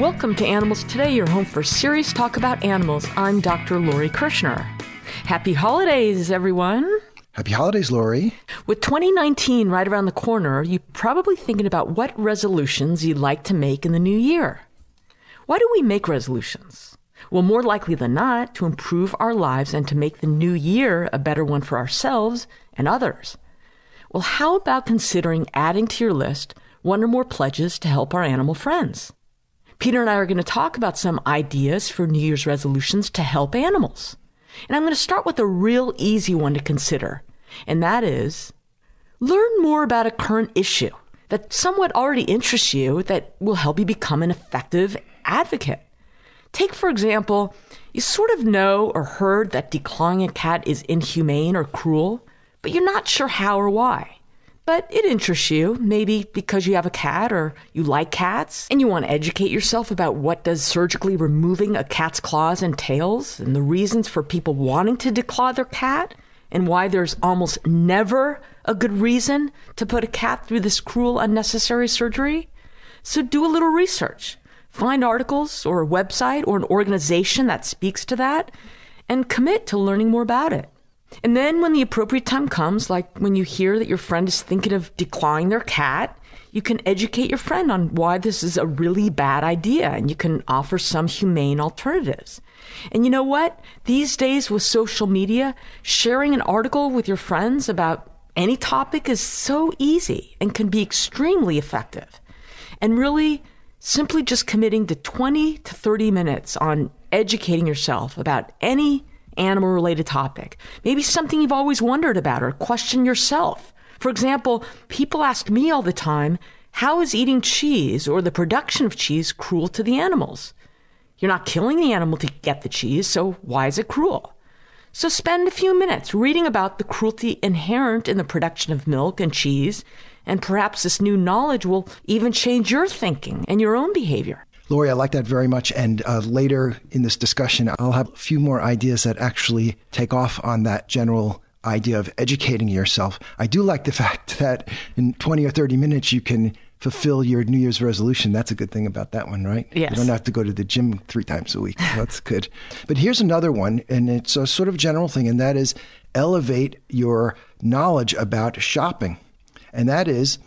Welcome to Animals Today, your home for serious talk about animals. I'm Dr. Lori Kirschner. Happy holidays, everyone. Happy holidays, Lori. With 2019 right around the corner, you're probably thinking about what resolutions you'd like to make in the new year. Why do we make resolutions? Well, more likely than not, to improve our lives and to make the new year a better one for ourselves and others. Well, how about considering adding to your list one or more pledges to help our animal friends? Peter and I are going to talk about some ideas for New Year's resolutions to help animals. And I'm going to start with a real easy one to consider, and that is learn more about a current issue that somewhat already interests you that will help you become an effective advocate. Take, for example, you sort of know or heard that declawing a cat is inhumane or cruel, but you're not sure how or why. But it interests you, maybe because you have a cat or you like cats, and you want to educate yourself about what does surgically removing a cat's claws entails, and the reasons for people wanting to declaw their cat, and why there's almost never a good reason to put a cat through this cruel, unnecessary surgery. So do a little research. Find articles or a website or an organization that speaks to that and commit to learning more about it. And then when the appropriate time comes, like when you hear that your friend is thinking of declawing their cat, you can educate your friend on why this is a really bad idea and you can offer some humane alternatives. And you know what? These days with social media, sharing an article with your friends about any topic is so easy and can be extremely effective. And really, simply just committing to 20 to 30 minutes on educating yourself about any animal related topic. Maybe something you've always wondered about or question yourself. For example, people ask me all the time, how is eating cheese or the production of cheese cruel to the animals? You're not killing the animal to get the cheese, so why is it cruel? So spend a few minutes reading about the cruelty inherent in the production of milk and cheese, and perhaps this new knowledge will even change your thinking and your own behavior. Lori, I like that very much. And uh, later in this discussion, I'll have a few more ideas that actually take off on that general idea of educating yourself. I do like the fact that in 20 or 30 minutes, you can fulfill your New Year's resolution. That's a good thing about that one, right? Yes. You don't have to go to the gym three times a week. That's good. But here's another one, and it's a sort of general thing, and that is elevate your knowledge about shopping. And that is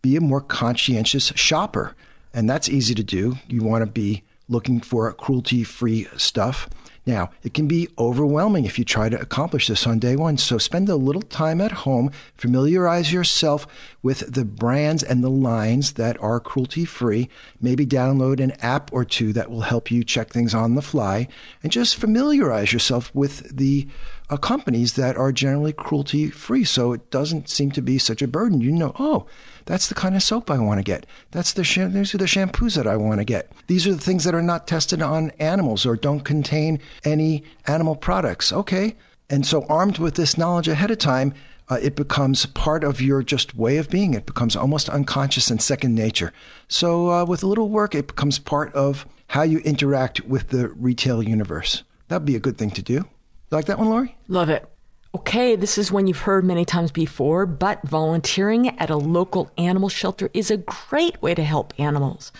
be a more conscientious shopper. And that's easy to do. You want to be looking for cruelty free stuff. Now, it can be overwhelming if you try to accomplish this on day one. So spend a little time at home, familiarize yourself with the brands and the lines that are cruelty free. Maybe download an app or two that will help you check things on the fly and just familiarize yourself with the uh, companies that are generally cruelty free. So it doesn't seem to be such a burden. You know, oh, that's the kind of soap I want to get. That's the sh- these are the shampoos that I want to get. These are the things that are not tested on animals or don't contain any animal products. Okay. And so armed with this knowledge ahead of time, uh, it becomes part of your just way of being. It becomes almost unconscious and second nature. So uh, with a little work, it becomes part of how you interact with the retail universe. That'd be a good thing to do. You like that one, Lori? Love it. Okay, this is one you've heard many times before, but volunteering at a local animal shelter is a great way to help animals.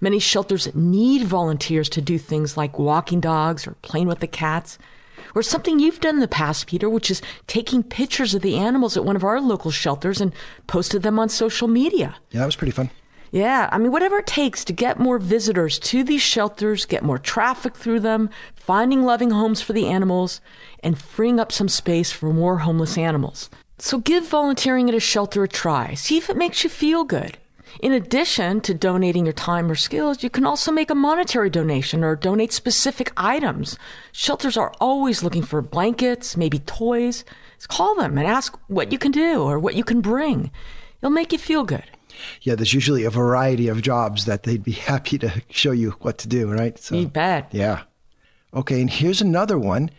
Many shelters need volunteers to do things like walking dogs or playing with the cats, or something you've done in the past, Peter, which is taking pictures of the animals at one of our local shelters and posted them on social media. Yeah, that was pretty fun. Yeah, I mean, whatever it takes to get more visitors to these shelters, get more traffic through them, finding loving homes for the animals, and freeing up some space for more homeless animals. So give volunteering at a shelter a try. See if it makes you feel good. In addition to donating your time or skills, you can also make a monetary donation or donate specific items. Shelters are always looking for blankets, maybe toys. Just call them and ask what you can do or what you can bring. It'll make you feel good yeah, there's usually a variety of jobs that they'd be happy to show you what to do, right? So, you bet. Yeah. Okay, and here's another one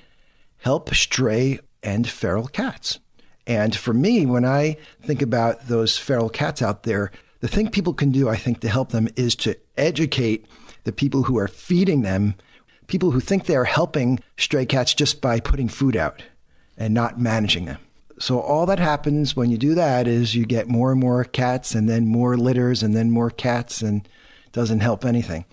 help stray and feral cats. And for me, when I think about those feral cats out there, the thing people can do, I think, to help them is to educate the people who are feeding them, people who think they're helping stray cats just by putting food out and not managing them so all that happens when you do that is you get more and more cats and then more litters and then more cats and doesn't help anything.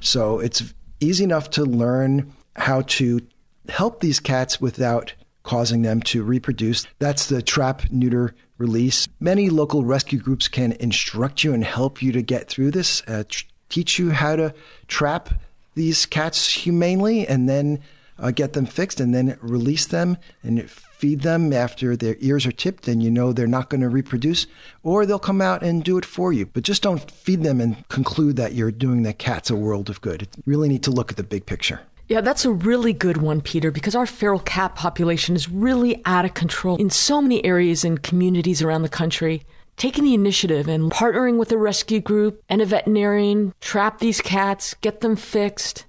So it's easy enough to learn how to help these cats without causing them to reproduce. That's the trap, neuter, release. Many local rescue groups can instruct you and help you to get through this, uh, tr- teach you how to trap these cats humanely and then uh, get them fixed and then release them and feed them after their ears are tipped and you know they're not going to reproduce, or they'll come out and do it for you. But just don't feed them and conclude that you're doing the cats a world of good. You really need to look at the big picture. Yeah, that's a really good one, Peter, because our feral cat population is really out of control in so many areas and communities around the country. Taking the initiative and partnering with a rescue group and a veterinarian, trap these cats, get them fixed,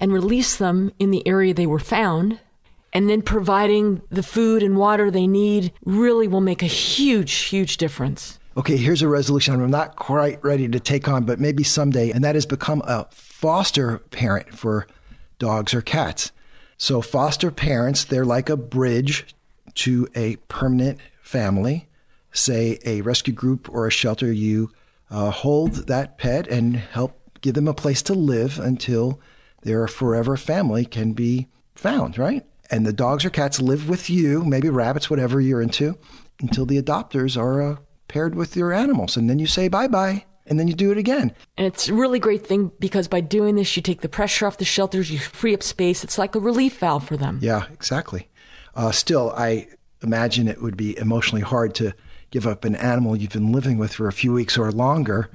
and release them in the area they were found, and then providing the food and water they need really will make a huge, huge difference. Okay, here's a resolution I'm not quite ready to take on, but maybe someday, and that is become a foster parent for dogs or cats. So, foster parents, they're like a bridge to a permanent family, say a rescue group or a shelter. You uh, hold that pet and help give them a place to live until their forever family can be found, right? And the dogs or cats live with you, maybe rabbits, whatever you're into, until the adopters are uh, paired with your animals. And then you say bye bye, and then you do it again. And it's a really great thing because by doing this, you take the pressure off the shelters, you free up space. It's like a relief valve for them. Yeah, exactly. Uh, still, I imagine it would be emotionally hard to give up an animal you've been living with for a few weeks or longer.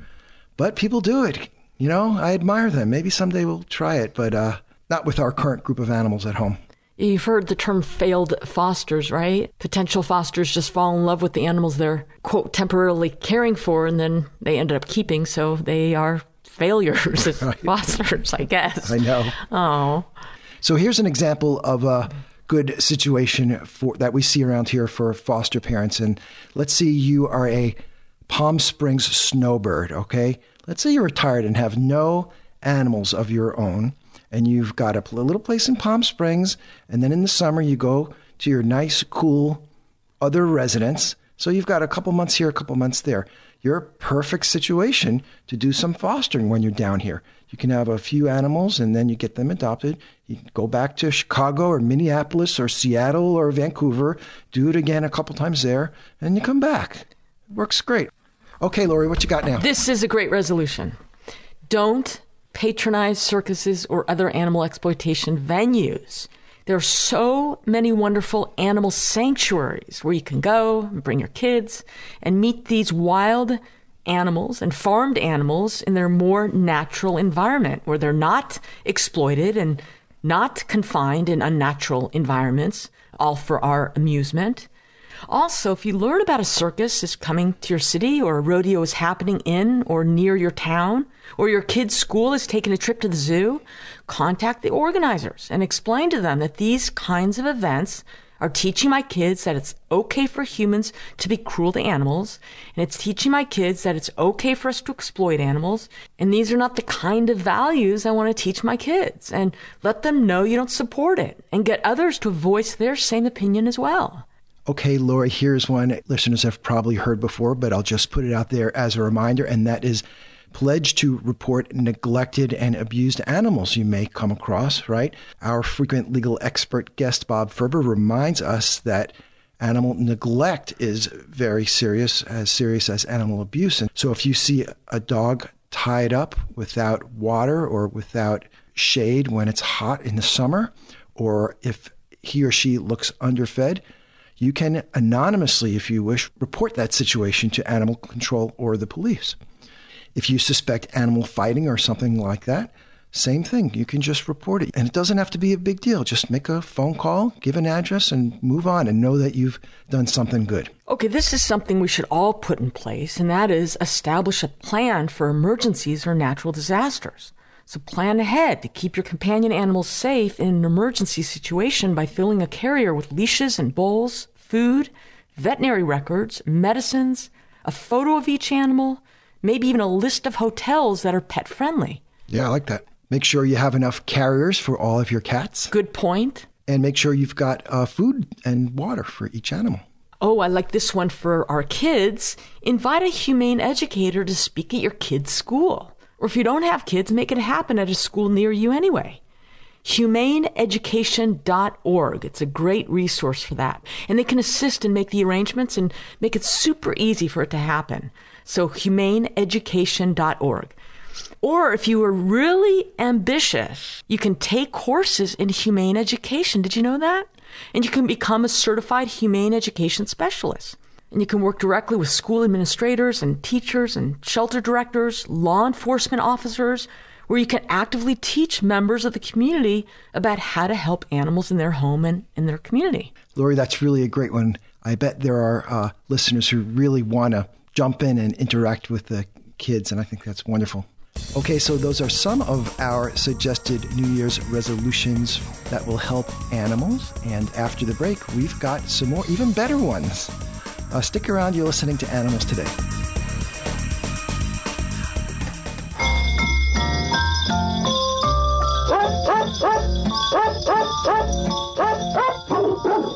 But people do it. You know, I admire them. Maybe someday we'll try it, but uh, not with our current group of animals at home. You've heard the term failed fosters, right? Potential fosters just fall in love with the animals they're, quote, temporarily caring for, and then they ended up keeping, so they are failures as fosters, I guess. I know. Oh. So here's an example of a good situation for that we see around here for foster parents. And let's see you are a Palm Springs snowbird, okay? Let's say you're retired and have no animals of your own and you've got a little place in Palm Springs, and then in the summer you go to your nice, cool other residence. So you've got a couple months here, a couple months there. You're a perfect situation to do some fostering when you're down here. You can have a few animals and then you get them adopted. You go back to Chicago or Minneapolis or Seattle or Vancouver, do it again a couple times there, and you come back. It works great. Okay, Lori, what you got now? This is a great resolution. Don't patronize circuses or other animal exploitation venues. There are so many wonderful animal sanctuaries where you can go and bring your kids and meet these wild animals and farmed animals in their more natural environment where they're not exploited and not confined in unnatural environments, all for our amusement. Also, if you learn about a circus is coming to your city or a rodeo is happening in or near your town, or your kid's school is taking a trip to the zoo, contact the organizers and explain to them that these kinds of events are teaching my kids that it's okay for humans to be cruel to animals, and it's teaching my kids that it's okay for us to exploit animals, and these are not the kind of values I want to teach my kids, and let them know you don't support it, and get others to voice their same opinion as well. Okay, Lori, here's one listeners have probably heard before, but I'll just put it out there as a reminder, and that is pledge to report neglected and abused animals you may come across, right? Our frequent legal expert guest, Bob Ferber, reminds us that animal neglect is very serious, as serious as animal abuse. And so if you see a dog tied up without water or without shade when it's hot in the summer, or if he or she looks underfed, you can anonymously, if you wish, report that situation to animal control or the police. If you suspect animal fighting or something like that, same thing. You can just report it. And it doesn't have to be a big deal. Just make a phone call, give an address, and move on and know that you've done something good. Okay, this is something we should all put in place, and that is establish a plan for emergencies or natural disasters. So plan ahead to keep your companion animals safe in an emergency situation by filling a carrier with leashes and bowls, food, veterinary records, medicines, a photo of each animal, maybe even a list of hotels that are pet friendly. Yeah, I like that. Make sure you have enough carriers for all of your cats. Good point. And make sure you've got uh, food and water for each animal. Oh, I like this one for our kids. Invite a humane educator to speak at your kid's school Or if you don't have kids, make it happen at a school near you anyway. HumaneEducation.org. It's a great resource for that. And they can assist and make the arrangements and make it super easy for it to happen. So, HumaneEducation.org. Or if you are really ambitious, you can take courses in humane education. Did you know that? And you can become a certified humane education specialist. And you can work directly with school administrators and teachers and shelter directors, law enforcement officers, where you can actively teach members of the community about how to help animals in their home and in their community. Lori, that's really a great one. I bet there are uh, listeners who really want to jump in and interact with the kids, and I think that's wonderful. Okay, so those are some of our suggested New Year's resolutions that will help animals. And after the break, we've got some more, even better ones. Uh, stick around, you're listening to Animals Today.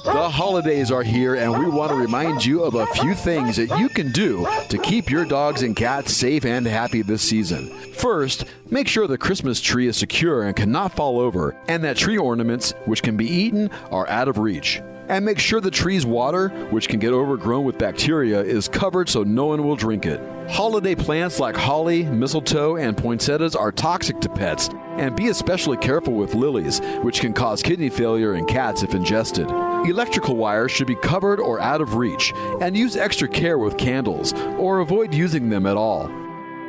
The holidays are here, and we want to remind you of a few things that you can do to keep your dogs and cats safe and happy this season. First, make sure the Christmas tree is secure and cannot fall over, and that tree ornaments, which can be eaten, are out of reach. And make sure the tree's water, which can get overgrown with bacteria, is covered so no one will drink it. Holiday plants like holly, mistletoe, and poinsettias are toxic to pets, and be especially careful with lilies, which can cause kidney failure in cats if ingested. Electrical wires should be covered or out of reach, and use extra care with candles, or avoid using them at all.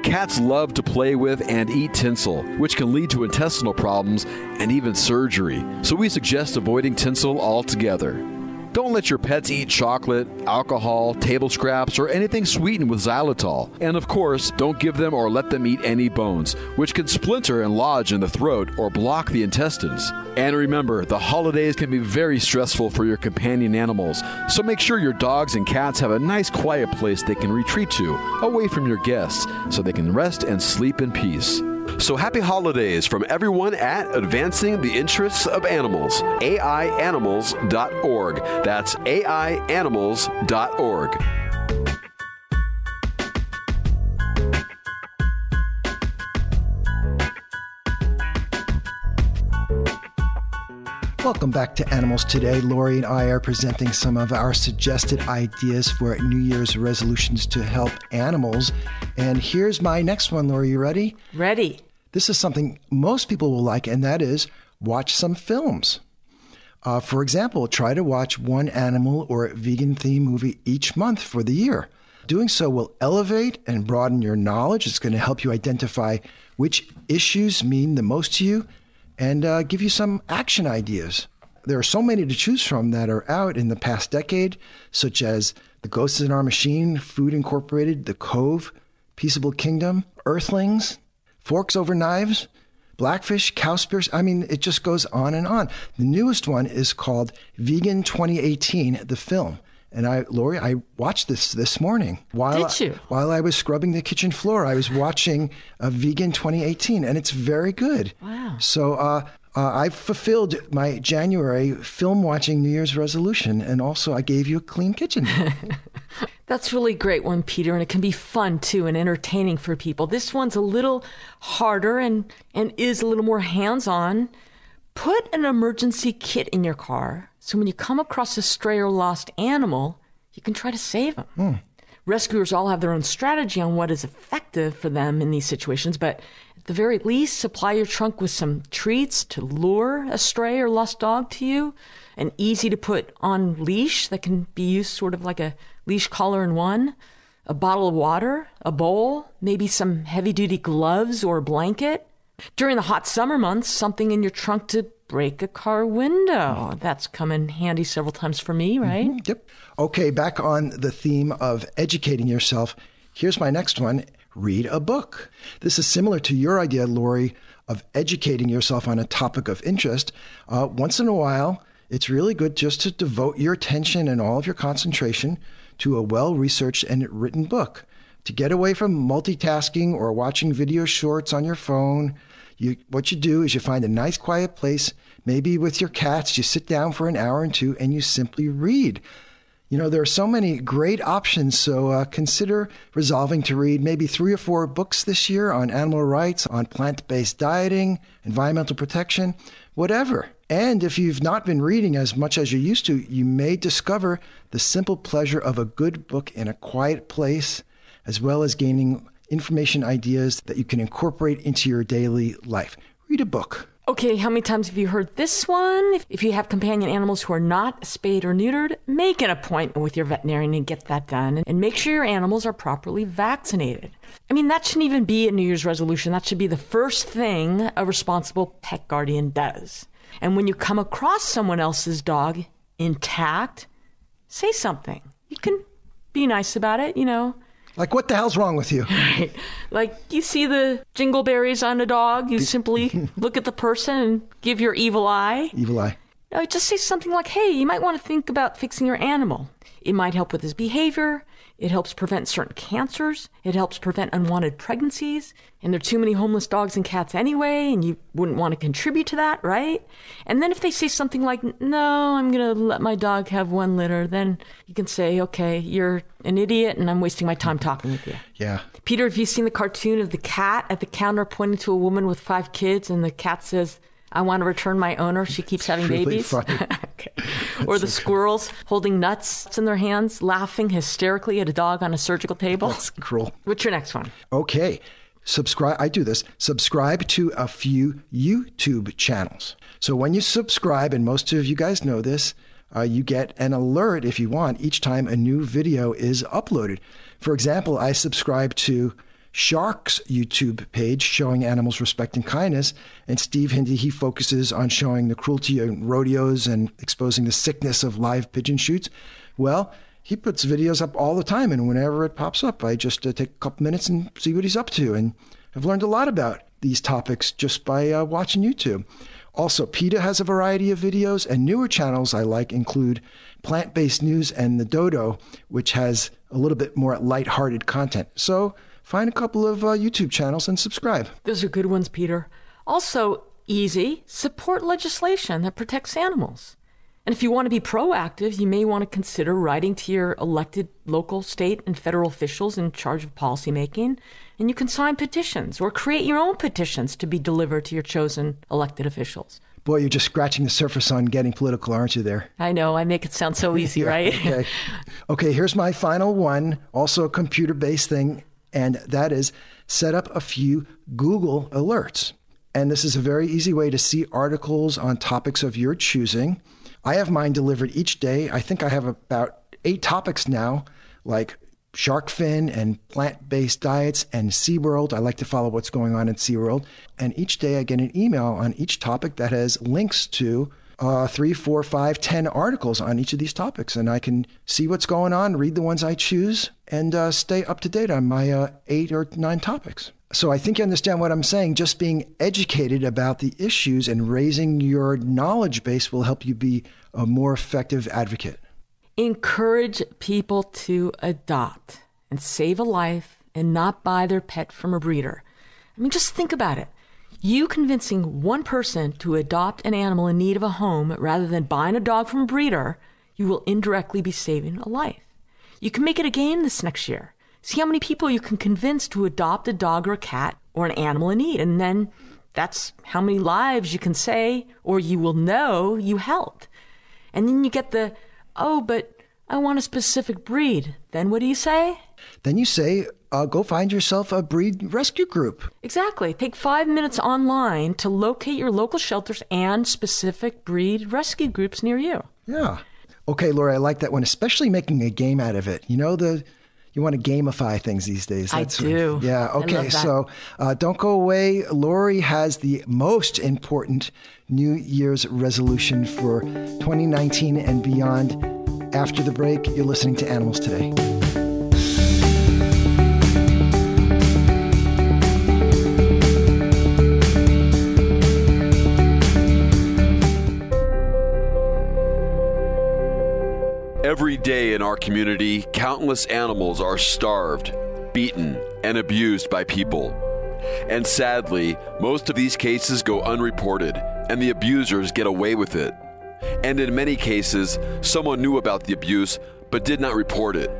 Cats love to play with and eat tinsel, which can lead to intestinal problems and even surgery, so we suggest avoiding tinsel altogether. Don't let your pets eat chocolate, alcohol, table scraps, or anything sweetened with xylitol. And of course, don't give them or let them eat any bones, which can splinter and lodge in the throat or block the intestines. And remember, the holidays can be very stressful for your companion animals, so make sure your dogs and cats have a nice quiet place they can retreat to, away from your guests, so they can rest and sleep in peace. So happy holidays from everyone at Advancing the Interests of Animals, aianimals.org. That's aianimals.org. Welcome back to Animals Today. Lori and I are presenting some of our suggested ideas for New Year's resolutions to help animals. And here's my next one, Lori. You ready? Ready. This is something most people will like, and that is watch some films. Uh, for example, try to watch one animal or vegan theme movie each month for the year. Doing so will elevate and broaden your knowledge. It's going to help you identify which issues mean the most to you and uh, give you some action ideas. There are so many to choose from that are out in the past decade, such as The Ghosts in Our Machine, Food Incorporated, The Cove, Peaceable Kingdom, Earthlings, Forks Over Knives, Blackfish, Cowspiracy. I mean, it just goes on and on. The newest one is called Vegan 2018, the film. And I, Lori, I watched this this morning while Did you? while I was scrubbing the kitchen floor. I was watching a Vegan 2018, and it's very good. Wow. So uh, uh, I've fulfilled my January film watching New Year's resolution, and also I gave you a clean kitchen. That's really great one, Peter, and it can be fun too and entertaining for people. This one's a little harder and, and is a little more hands on. Put an emergency kit in your car so when you come across a stray or lost animal, you can try to save them. Rescuers all have their own strategy on what is effective for them in these situations, but the very least, supply your trunk with some treats to lure a stray or lost dog to you, an easy to put on leash that can be used sort of like a leash collar in one, a bottle of water, a bowl, maybe some heavy duty gloves or a blanket. During the hot summer months, something in your trunk to break a car window. That's come in handy several times for me, mm-hmm. right? Yep. Okay, back on the theme of educating yourself. Here's my next one read a book. This is similar to your idea, Lori, of educating yourself on a topic of interest. Uh, once in a while, it's really good just to devote your attention and all of your concentration to a well researched and written book. To get away from multitasking or watching video shorts on your phone, you, what you do is you find a nice quiet place, maybe with your cats, you sit down for an hour or two and you simply read. You know, there are so many great options, so uh, consider resolving to read maybe three or four books this year on animal rights, on plant based dieting, environmental protection, whatever. And if you've not been reading as much as you used to, you may discover the simple pleasure of a good book in a quiet place, as well as gaining information ideas that you can incorporate into your daily life. Read a book. Okay, how many times have you heard this one? If you have companion animals who are not spayed or neutered, make an appointment with your veterinarian and get that done. And make sure your animals are properly vaccinated. I mean, that shouldn't even be a New Year's resolution. That should be the first thing a responsible pet guardian does. And when you come across someone else's dog intact, say something. You can be nice about it, you know. Like, what the hell's wrong with you? Right. Like you see the jingleberries on a dog, you simply look at the person and give your evil eye. Evil eye. No, it just say something like, hey, you might want to think about fixing your animal. It might help with his behavior. It helps prevent certain cancers. It helps prevent unwanted pregnancies. And there are too many homeless dogs and cats anyway, and you wouldn't want to contribute to that, right? And then if they say something like, no, I'm going to let my dog have one litter, then you can say, okay, you're an idiot and I'm wasting my time talking with you. Yeah. Peter, have you seen the cartoon of the cat at the counter pointing to a woman with five kids and the cat says, I want to return my owner. She keeps having really babies. okay. Or the squirrels holding nuts in their hands, laughing hysterically at a dog on a surgical table. That's cruel. What's your next one? Okay. Subscribe. I do this. Subscribe to a few YouTube channels. So when you subscribe, and most of you guys know this, uh, you get an alert if you want each time a new video is uploaded. For example, I subscribe to Shark's YouTube page showing animals respect and kindness. And Steve Hindi, he focuses on showing the cruelty in rodeos and exposing the sickness of live pigeon shoots. Well, he puts videos up all the time, and whenever it pops up, I just uh, take a couple minutes and see what he's up to. And I've learned a lot about these topics just by uh, watching YouTube. Also, PETA has a variety of videos, and newer channels I like include Plant Based News and The Dodo, which has a little bit more lighthearted content. So find a couple of uh, YouTube channels and subscribe. Those are good ones, Peter. Also, easy, support legislation that protects animals. And if you want to be proactive, you may want to consider writing to your elected local, state, and federal officials in charge of policymaking. And you can sign petitions or create your own petitions to be delivered to your chosen elected officials. Boy, you're just scratching the surface on getting political, aren't you there? I know, I make it sound so easy, right? okay. Okay, here's my final one, also a computer based thing, and that is set up a few Google alerts. And this is a very easy way to see articles on topics of your choosing. I have mine delivered each day. I think I have about eight topics now, like shark fin and plant based diets and SeaWorld. I like to follow what's going on in SeaWorld. And each day I get an email on each topic that has links to uh, three, four, five, ten articles on each of these topics. And I can see what's going on, read the ones I choose, and uh, stay up to date on my uh, eight or nine topics. So I think you understand what I'm saying. Just being educated about the issues and raising your knowledge base will help you be a more effective advocate. Encourage people to adopt and save a life and not buy their pet from a breeder. I mean, just think about it. You convincing one person to adopt an animal in need of a home rather than buying a dog from a breeder, you will indirectly be saving a life. You can make it a game this next year. See how many people you can convince to adopt a dog or a cat or an animal in need, and then that's how many lives you can say or you will know you helped. And then you get the, oh, but I want a specific breed. Then what do you say? Then you say, uh, go find yourself a breed rescue group. Exactly. Take five minutes online to locate your local shelters and specific breed rescue groups near you. Yeah. Okay, Lori, I like that one, especially making a game out of it. You know, the you want to gamify things these days. I do. Yeah. Okay. So uh, don't go away. Lori has the most important New Year's resolution for 2019 and beyond. After the break, you're listening to Animals Today. Every day in our community, countless animals are starved, beaten, and abused by people. And sadly, most of these cases go unreported, and the abusers get away with it. And in many cases, someone knew about the abuse but did not report it.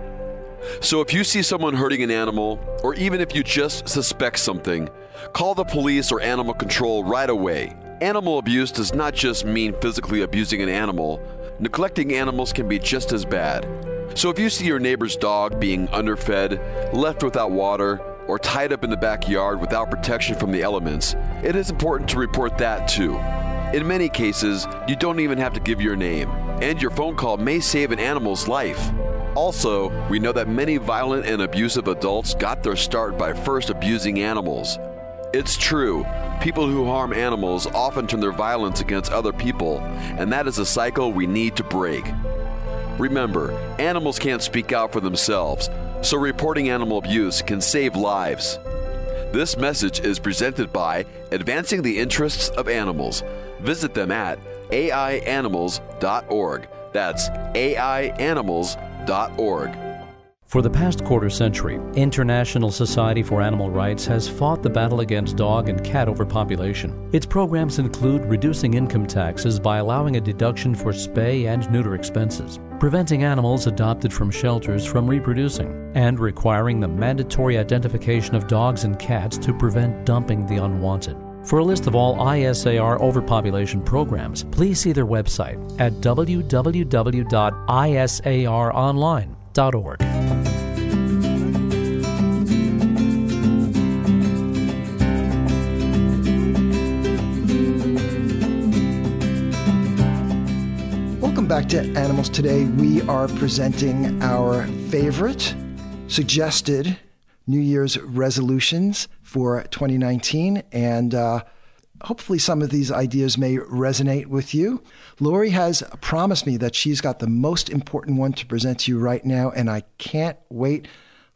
So if you see someone hurting an animal, or even if you just suspect something, call the police or animal control right away. Animal abuse does not just mean physically abusing an animal, neglecting animals can be just as bad. So if you see your neighbor's dog being underfed, left without water, or tied up in the backyard without protection from the elements, it is important to report that too. In many cases, you don't even have to give your name, and your phone call may save an animal's life. Also, we know that many violent and abusive adults got their start by first abusing animals. It's true, people who harm animals often turn their violence against other people, and that is a cycle we need to break. Remember, animals can't speak out for themselves, so reporting animal abuse can save lives. This message is presented by Advancing the Interests of Animals. Visit them at aianimals.org. That's aianimals.org. For the past quarter century, International Society for Animal Rights has fought the battle against dog and cat overpopulation. Its programs include reducing income taxes by allowing a deduction for spay and neuter expenses, preventing animals adopted from shelters from reproducing, and requiring the mandatory identification of dogs and cats to prevent dumping the unwanted. For a list of all ISAR overpopulation programs, please see their website at www.isaronline.org. back to Animals Today. We are presenting our favorite suggested New Year's resolutions for 2019, and uh, hopefully some of these ideas may resonate with you. Lori has promised me that she's got the most important one to present to you right now, and I can't wait.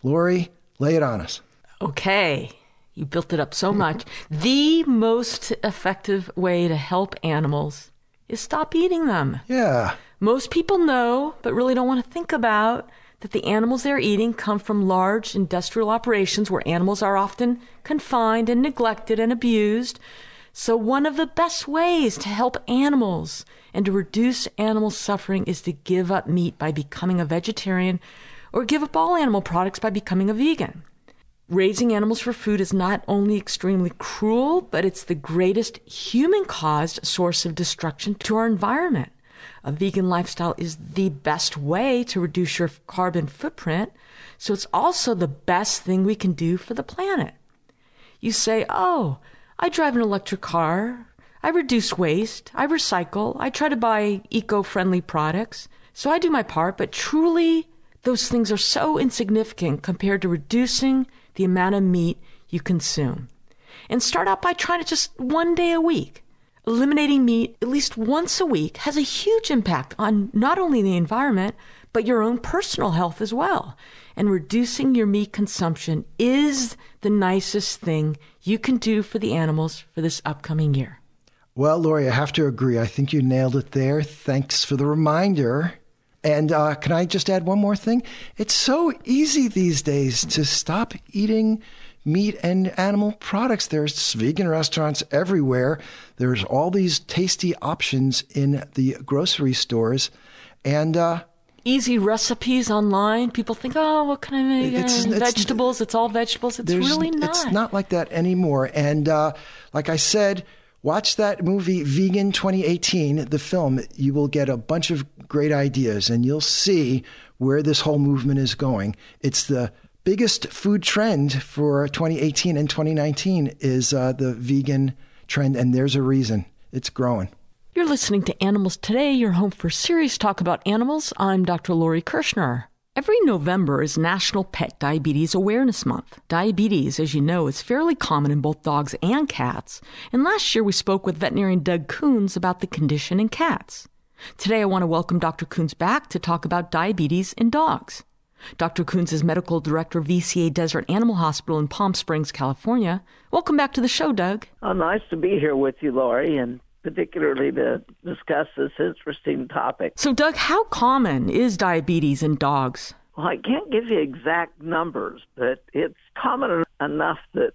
Lori, lay it on us. Okay. You built it up so much. the most effective way to help animals is stop eating them. Yeah. Most people know, but really don't want to think about, that the animals they're eating come from large industrial operations where animals are often confined and neglected and abused. So, one of the best ways to help animals and to reduce animal suffering is to give up meat by becoming a vegetarian or give up all animal products by becoming a vegan. Raising animals for food is not only extremely cruel, but it's the greatest human caused source of destruction to our environment. A vegan lifestyle is the best way to reduce your carbon footprint, so it's also the best thing we can do for the planet. You say, Oh, I drive an electric car, I reduce waste, I recycle, I try to buy eco friendly products, so I do my part, but truly, those things are so insignificant compared to reducing the amount of meat you consume. And start out by trying to just one day a week. Eliminating meat at least once a week has a huge impact on not only the environment, but your own personal health as well. And reducing your meat consumption is the nicest thing you can do for the animals for this upcoming year. Well, Lori, I have to agree. I think you nailed it there. Thanks for the reminder. And uh, can I just add one more thing? It's so easy these days to stop eating meat and animal products. There's vegan restaurants everywhere. There's all these tasty options in the grocery stores. And uh, easy recipes online. People think, oh, what can I make? It's, it's, vegetables. It's all vegetables. It's really not. It's not like that anymore. And uh, like I said, watch that movie Vegan 2018, the film. You will get a bunch of great ideas and you'll see where this whole movement is going. It's the biggest food trend for 2018 and 2019 is uh, the vegan trend, and there's a reason it's growing. You're listening to Animals Today, your home for serious talk about animals. I'm Dr. Lori Kirschner. Every November is National Pet Diabetes Awareness Month. Diabetes, as you know, is fairly common in both dogs and cats. And last year we spoke with veterinarian Doug Coons about the condition in cats. Today I want to welcome Dr. Coons back to talk about diabetes in dogs. Dr. Coons is medical director of VCA Desert Animal Hospital in Palm Springs, California. Welcome back to the show, Doug. Oh, nice to be here with you, Lori, and particularly to discuss this interesting topic. So, Doug, how common is diabetes in dogs? Well, I can't give you exact numbers, but it's common enough that,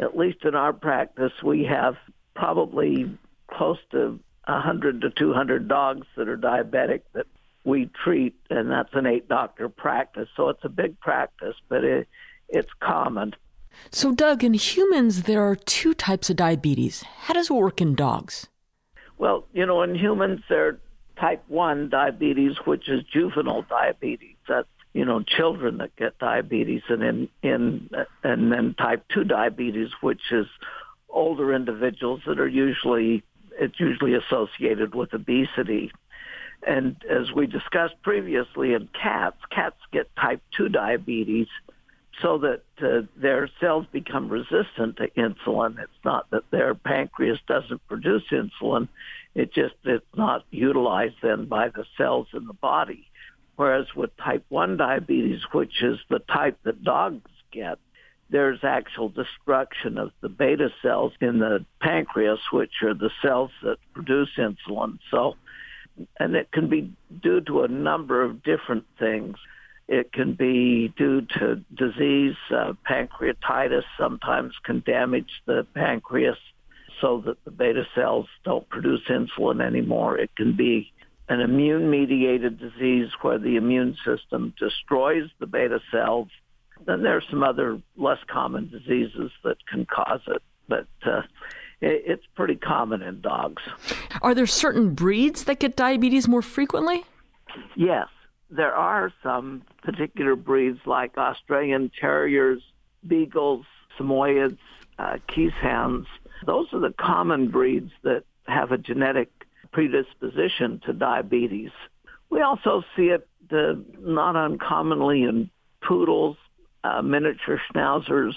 at least in our practice, we have probably close to 100 to 200 dogs that are diabetic that we treat, and that's an eight doctor practice. So it's a big practice, but it, it's common. So, Doug, in humans, there are two types of diabetes. How does it work in dogs? Well, you know, in humans, there are type 1 diabetes, which is juvenile diabetes. That's, you know, children that get diabetes, and in, in and then type 2 diabetes, which is older individuals that are usually it's usually associated with obesity. And as we discussed previously in cats, cats get type 2 diabetes so that uh, their cells become resistant to insulin. It's not that their pancreas doesn't produce insulin. It just it's not utilized then by the cells in the body. Whereas with type 1 diabetes, which is the type that dogs get, there's actual destruction of the beta cells in the pancreas, which are the cells that produce insulin. So, and it can be due to a number of different things. It can be due to disease, uh, pancreatitis sometimes can damage the pancreas so that the beta cells don't produce insulin anymore. It can be an immune mediated disease where the immune system destroys the beta cells then there are some other less common diseases that can cause it, but uh, it, it's pretty common in dogs. Are there certain breeds that get diabetes more frequently? Yes, there are some particular breeds like Australian Terriers, Beagles, Samoyeds, uh. Those are the common breeds that have a genetic predisposition to diabetes. We also see it uh, not uncommonly in poodles, uh, miniature schnauzers,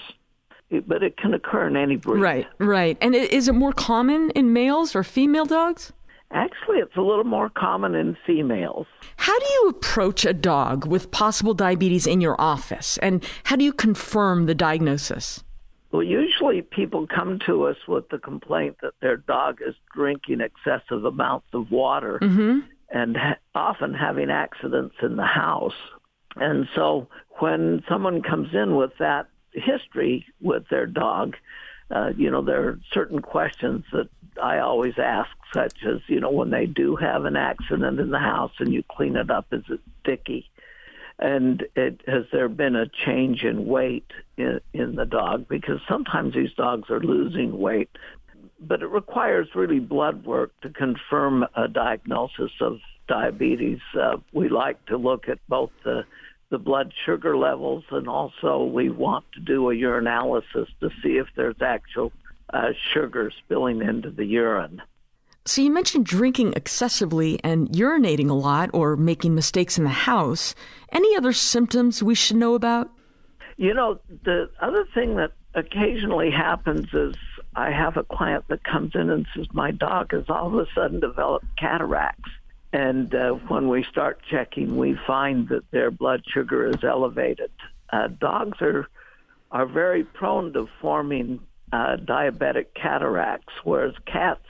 but it can occur in any breed. Right, right. And is it more common in males or female dogs? Actually, it's a little more common in females. How do you approach a dog with possible diabetes in your office? And how do you confirm the diagnosis? Well, usually people come to us with the complaint that their dog is drinking excessive amounts of water mm-hmm. and ha- often having accidents in the house. And so when someone comes in with that history with their dog, uh, you know, there are certain questions that I always ask, such as, you know, when they do have an accident in the house and you clean it up, is it sticky? And it, has there been a change in weight in, in the dog? Because sometimes these dogs are losing weight, but it requires really blood work to confirm a diagnosis of diabetes. Uh, we like to look at both the the blood sugar levels, and also we want to do a urinalysis to see if there's actual uh, sugar spilling into the urine. So you mentioned drinking excessively and urinating a lot or making mistakes in the house. Any other symptoms we should know about? You know, the other thing that occasionally happens is I have a client that comes in and says, My dog has all of a sudden developed cataracts. And uh, when we start checking, we find that their blood sugar is elevated. Uh, dogs are are very prone to forming uh, diabetic cataracts, whereas cats,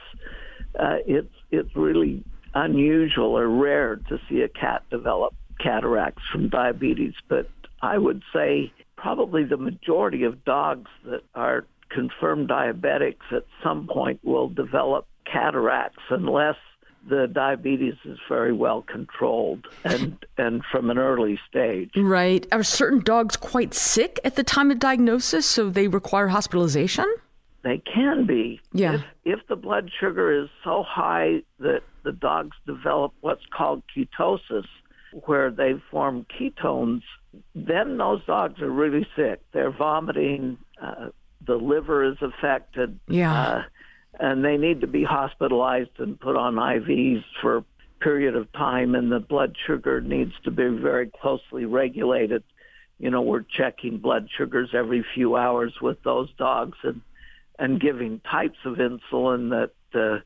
uh, it's it's really unusual or rare to see a cat develop cataracts from diabetes. But I would say probably the majority of dogs that are confirmed diabetics at some point will develop cataracts unless the diabetes is very well controlled and and from an early stage. Right. Are certain dogs quite sick at the time of diagnosis, so they require hospitalization? They can be. Yeah. If, if the blood sugar is so high that the dogs develop what's called ketosis, where they form ketones, then those dogs are really sick. They're vomiting. Uh, the liver is affected. Yeah. Uh, and they need to be hospitalized and put on IVs for a period of time, and the blood sugar needs to be very closely regulated. You know, we're checking blood sugars every few hours with those dogs and and giving types of insulin that uh,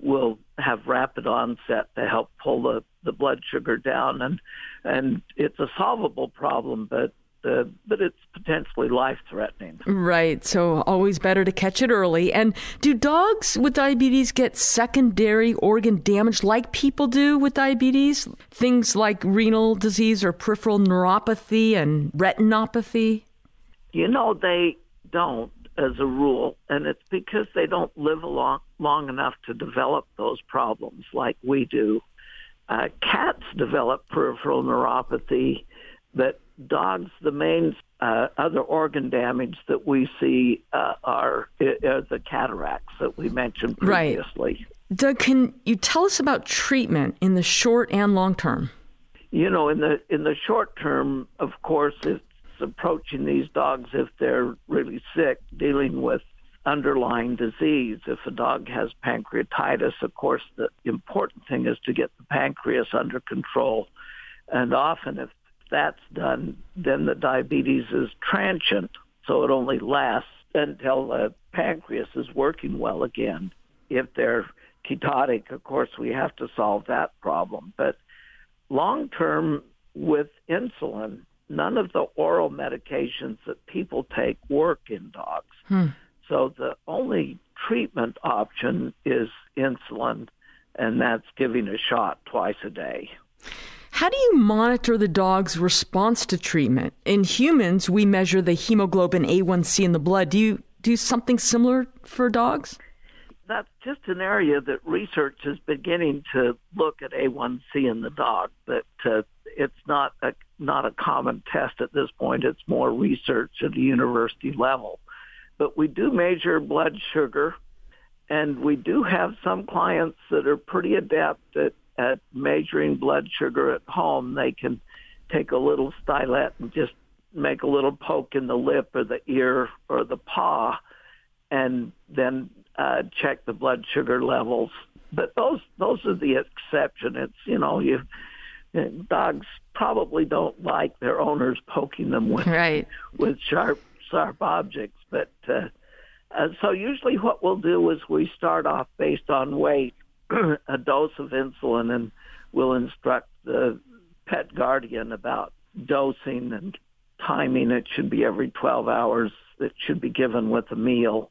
will have rapid onset to help pull the, the blood sugar down and and it's a solvable problem but uh, but it's potentially life threatening. Right. So always better to catch it early. And do dogs with diabetes get secondary organ damage like people do with diabetes? Things like renal disease or peripheral neuropathy and retinopathy? You know, they don't as a rule, and it's because they don't live long, long enough to develop those problems like we do. uh, cats develop peripheral neuropathy, but dogs, the main uh, other organ damage that we see uh, are, are, the cataracts that we mentioned previously. Right. Doug, can you tell us about treatment in the short and long term? You know, in the in the short term, of course, it's approaching these dogs if they're really sick, dealing with underlying disease. If a dog has pancreatitis, of course, the important thing is to get the pancreas under control. And often, if that's done, then the diabetes is transient, so it only lasts until the pancreas is working well again. If they're ketotic, of course, we have to solve that problem. But long term, with insulin, none of the oral medications that people take work in dogs. Hmm. So the only treatment option is insulin, and that's giving a shot twice a day. How do you monitor the dog's response to treatment? In humans, we measure the hemoglobin A1C in the blood. Do you do something similar for dogs? That's just an area that research is beginning to look at A1C in the dog, but uh, it's not a not a common test at this point. It's more research at the university level. But we do measure blood sugar, and we do have some clients that are pretty adept at at measuring blood sugar at home, they can take a little stylet and just make a little poke in the lip or the ear or the paw, and then uh, check the blood sugar levels. But those those are the exception. It's you know you dogs probably don't like their owners poking them with right. with sharp sharp objects. But uh, uh, so usually what we'll do is we start off based on weight a dose of insulin and we'll instruct the pet guardian about dosing and timing. It should be every 12 hours. It should be given with a meal.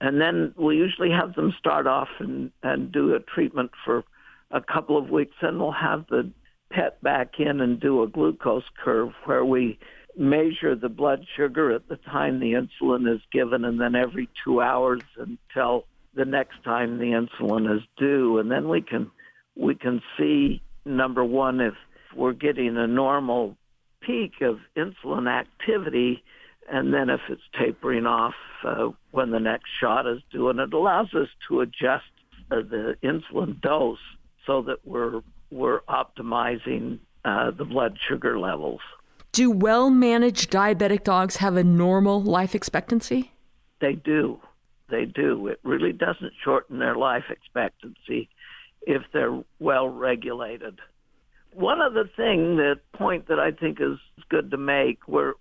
And then we usually have them start off and, and do a treatment for a couple of weeks. Then we'll have the pet back in and do a glucose curve where we measure the blood sugar at the time the insulin is given and then every two hours until the next time the insulin is due, and then we can we can see number one if we're getting a normal peak of insulin activity, and then if it's tapering off uh, when the next shot is due, and it allows us to adjust uh, the insulin dose so that we're we're optimizing uh, the blood sugar levels. Do well managed diabetic dogs have a normal life expectancy? They do they do. It really doesn't shorten their life expectancy if they're well regulated. One other thing, the point that I think is good to make, where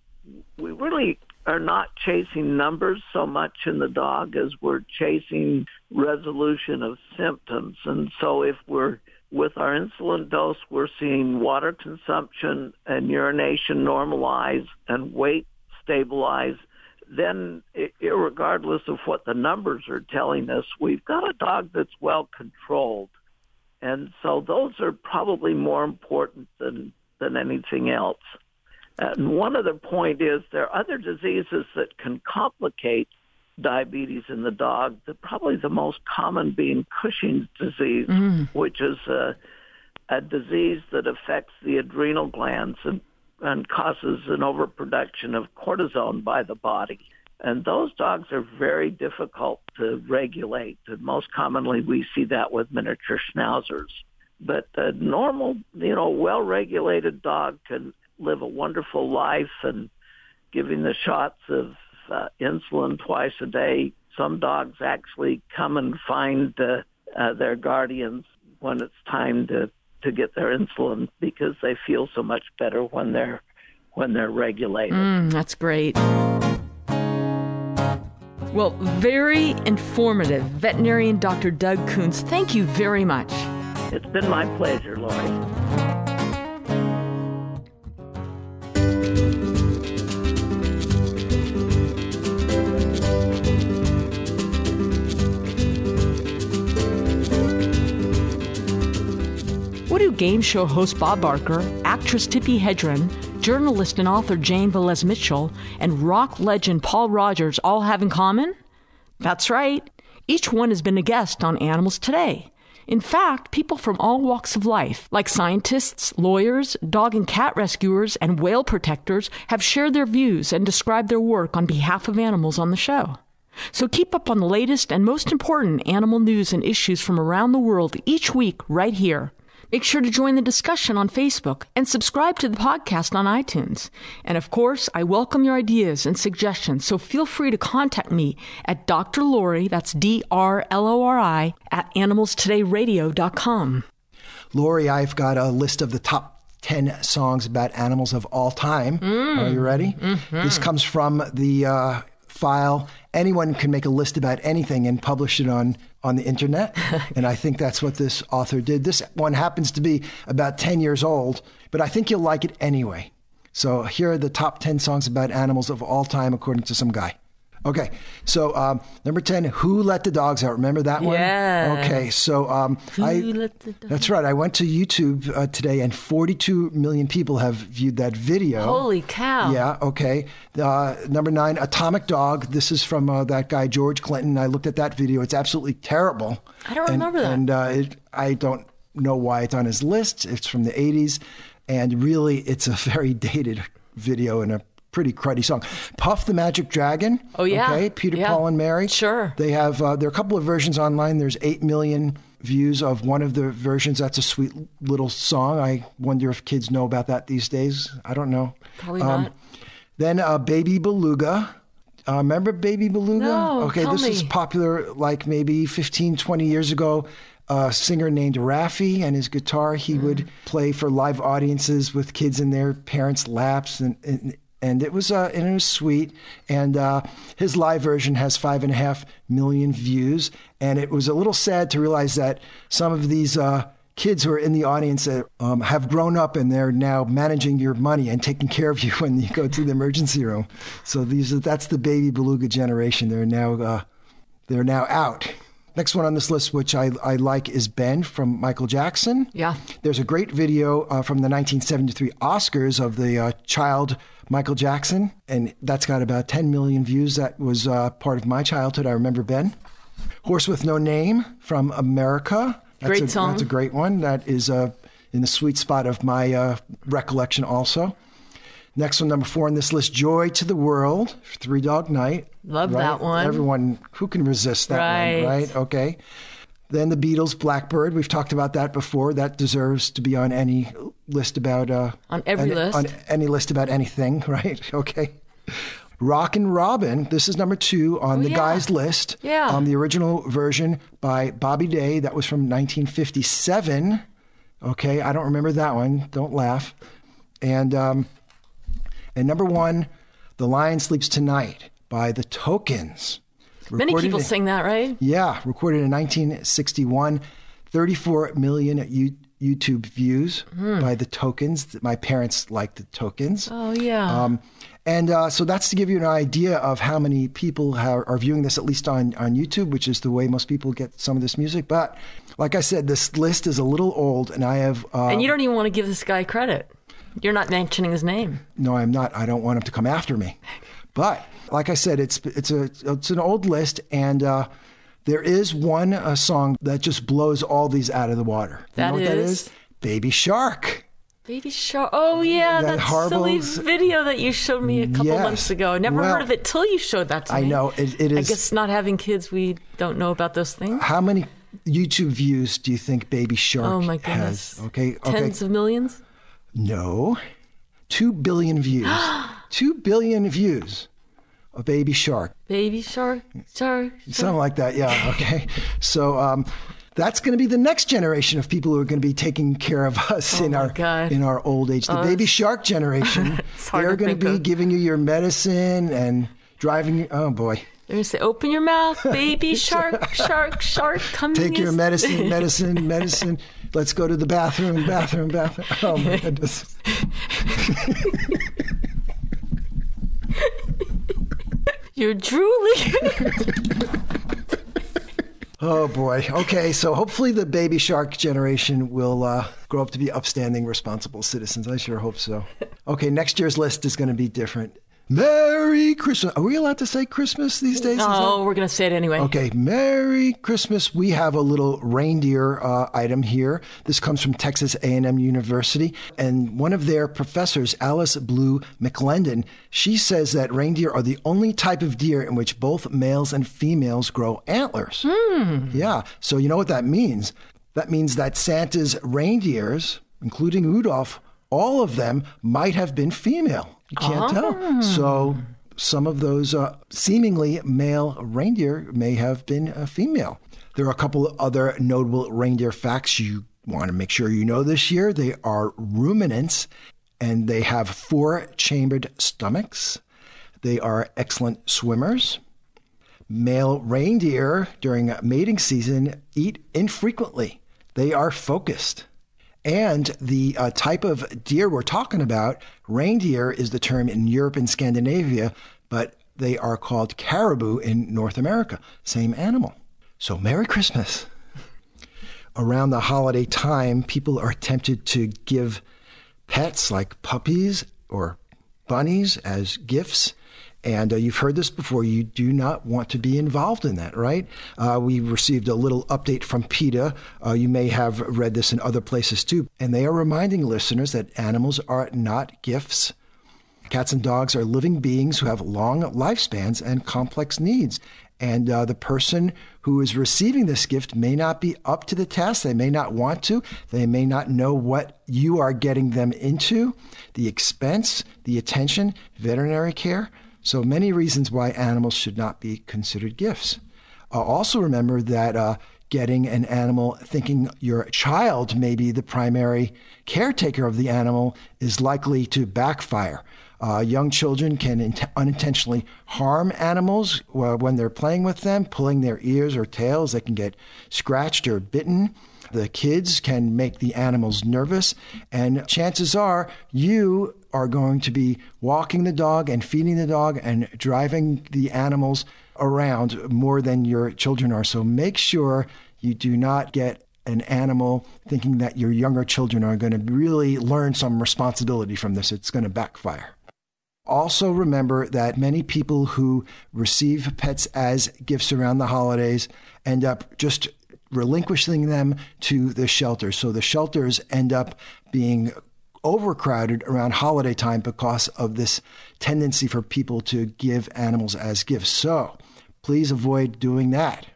we really are not chasing numbers so much in the dog as we're chasing resolution of symptoms. And so if we're with our insulin dose, we're seeing water consumption and urination normalize and weight stabilize then regardless of what the numbers are telling us, we've got a dog that's well controlled. And so those are probably more important than, than anything else. And one other point is there are other diseases that can complicate diabetes in the dog. The, probably the most common being Cushing's disease, mm. which is a, a disease that affects the adrenal glands and and causes an overproduction of cortisone by the body. And those dogs are very difficult to regulate. And most commonly, we see that with miniature schnauzers. But a normal, you know, well-regulated dog can live a wonderful life and giving the shots of uh, insulin twice a day. Some dogs actually come and find uh, uh, their guardians when it's time to to get their insulin because they feel so much better when they're when they're regulated. Mm, that's great. Well, very informative. Veterinarian Dr. Doug Koontz, thank you very much. It's been my pleasure, Lori. Game show host Bob Barker, actress Tippi Hedren, journalist and author Jane Velez Mitchell, and rock legend Paul Rodgers all have in common? That's right. Each one has been a guest on Animals Today, In fact, people from all walks of life, like scientists, lawyers, dog and cat rescuers, and whale protectors, have shared their views and described their work on behalf of animals on the show. So keep up on the latest and most important animal news and issues from around the world each week right here. Make sure to join the discussion on Facebook and subscribe to the podcast on iTunes. And of course, I welcome your ideas and suggestions, so feel free to contact me at Dr. Lori, that's D R L O R I, at animalstodayradio.com. Lori, I've got a list of the top 10 songs about animals of all time. Are you ready? This comes from the uh, file. Anyone can make a list about anything and publish it on, on the internet. and I think that's what this author did. This one happens to be about 10 years old, but I think you'll like it anyway. So here are the top 10 songs about animals of all time, according to some guy. Okay, so um, number 10, Who Let the Dogs Out? Remember that one? Yeah. Okay, so um, I, Let the Dogs that's right. I went to YouTube uh, today, and 42 million people have viewed that video. Holy cow. Yeah, okay. Uh, number nine, Atomic Dog. This is from uh, that guy, George Clinton. I looked at that video. It's absolutely terrible. I don't And- remember that. And uh, it, I don't know why it's on his list. It's from the 80s. And really, it's a very dated video and a pretty cruddy song. Puff the Magic Dragon. Oh, yeah. Okay, Peter, Yeah. Paul, and Mary. Sure. They have, uh, there are a couple of versions online. There's 8 million views of one of the versions. That's a sweet little song. I wonder if kids know about that these days. I don't know. Probably Um, not. Then uh, Baby Beluga. Uh, remember Baby Beluga? No, okay, this was me. popular like maybe 15, 20 years ago. A singer named Raffi and his guitar, he Mm. would play for live audiences with kids in their parents' laps. And, and, and it was uh, and it was sweet. And uh, his live version has five and a half million views. And it was a little sad to realize that some of these uh, kids who are in the audience that um, have grown up and they're now managing your money and taking care of you when you go to the emergency room. So these are, that's the baby beluga generation. They're now uh, they're now out. Next one on this list, which I, I like, is Ben from Michael Jackson. Yeah. There's a great video uh, from the 1973 Oscars of the uh, child Michael Jackson, and that's got about 10 million views. That was uh, part of my childhood. I remember Ben. Horse with No Name from America. That's Great a, song. That's a great one. That is uh, in the sweet spot of my uh, recollection also. Next one, number four on this list, Joy to the World, Three Dog Night. Love Right? that one. Everyone, who can resist that Right. one, right? Okay. Then the Beatles, Blackbird. We've talked about that before. That deserves to be on any list about uh, On every any, list. on any list about anything, right? Okay. Rockin' Robin. This is number two on the Oh, yeah. guys list. Yeah. Um, the original version by Bobby Day. That was from 1957. Okay, I don't remember that one. Don't laugh. And um, and number one, The Lion Sleeps Tonight by the Tokens. Many people in- sing that, right? yeah, recorded in 1961, 34 million you, YouTube views Hmm. by the Tokens. My parents liked the Tokens. Oh, yeah. Um, and uh, so that's to give you an idea of how many people ha- are viewing this, at least on, on YouTube, which is the way most people get some of this music. But like I said, this list is a little old, and I have. Uh, and you don't even want to give this guy credit. You're not mentioning his name. no, I'm not. I don't want him to come after me. But like I said, it's it's a it's an old list, and uh, there is one uh, song that just blows all these out of the water. You That know what that is? is? Baby Shark. Baby Shark. Oh yeah, That that, horrible silly video that you showed me a couple Yes. months ago. I never Well, heard of it till you showed that to me. I know it, it I guess not having kids, we don't know about those things. How many YouTube views do you think Baby Shark Oh my goodness. has? Okay, okay. Tens of millions. No, two billion views. two billion views of Baby Shark. Baby Shark, Shark. Something like that, yeah. Okay. So um, that's going to be the next generation of people who are going to be taking care of us in Oh my our God. in our old age. The baby shark generation. They're going to be of. giving you your medicine and driving you. Oh boy. They're gonna say, "Open your mouth, baby shark, shark, shark, come Take your medicine, medicine, medicine. Let's go to the bathroom, bathroom, bathroom. Oh my goodness. You're drooling. Oh boy. Okay, so hopefully the baby shark generation will uh, grow up to be upstanding, responsible citizens. I sure hope so. Okay, next year's list is going to be different. Merry Christmas. Are we allowed to say Christmas these days? Oh, that- we're going to say it anyway. Okay, Merry Christmas. We have a little reindeer uh, item here. This comes from Texas A&M University, and one of their professors, Alice Blue McLendon, she says that reindeer are the only type of deer in which both males and females grow antlers. Yeah, so you know what that means? That means that Santa's reindeers, including Rudolph, all of them might have been female. You can't tell. So some of those uh, seemingly male reindeer may have been a female. There are a couple of other notable reindeer facts you want to make sure you know this year. They are ruminants and they have four chambered stomachs. They are excellent swimmers. Male reindeer during mating season eat infrequently. They are focused. And the uh, type of deer we're talking about, reindeer is the term in Europe and Scandinavia, but they are called caribou in North America. Same animal. So, Merry Christmas. Around the holiday time, people are tempted to give pets like puppies or bunnies as gifts. And uh, you've heard this before. You do not want to be involved in that, right? Uh, we received a little update from PETA. Uh, you may have read this in other places too. And they are reminding listeners that animals are not gifts. Cats and dogs are living beings who have long lifespans and complex needs. And uh, the person who is receiving this gift may not be up to the task. They may not want to. They may not know what you are getting them into the expense, the attention, veterinary care. So, many reasons why animals should not be considered gifts. Uh, also, remember that uh, getting an animal thinking your child may be the primary caretaker of the animal is likely to backfire. Uh, young children can int- unintentionally harm animals uh, when they're playing with them, pulling their ears or tails. They can get scratched or bitten. The kids can make the animals nervous, and chances are you are going to be walking the dog and feeding the dog and driving the animals around more than your children are. So make sure you do not get an animal thinking that your younger children are going to really learn some responsibility from this. It's going to backfire. Also, remember that many people who receive pets as gifts around the holidays end up just relinquishing them to the shelters. So the shelters end up being overcrowded around holiday time because of this tendency for people to give animals as gifts. So please avoid doing that.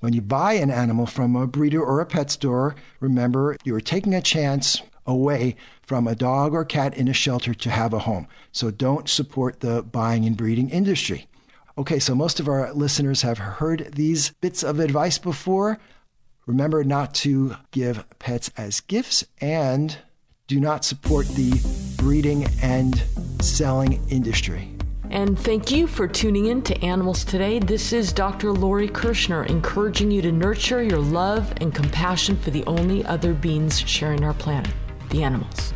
When you buy an animal from a breeder or a pet store, remember you're taking a chance away from a dog or cat in a shelter to have a home. So don't support the buying and breeding industry. Okay, so most of our listeners have heard these bits of advice before. Remember not to give pets as gifts and do not support the breeding and selling industry. And thank you for tuning in to Animals Today. This is Dr. Lori Kirschner encouraging you to nurture your love and compassion for the only other beings sharing our planet, the animals.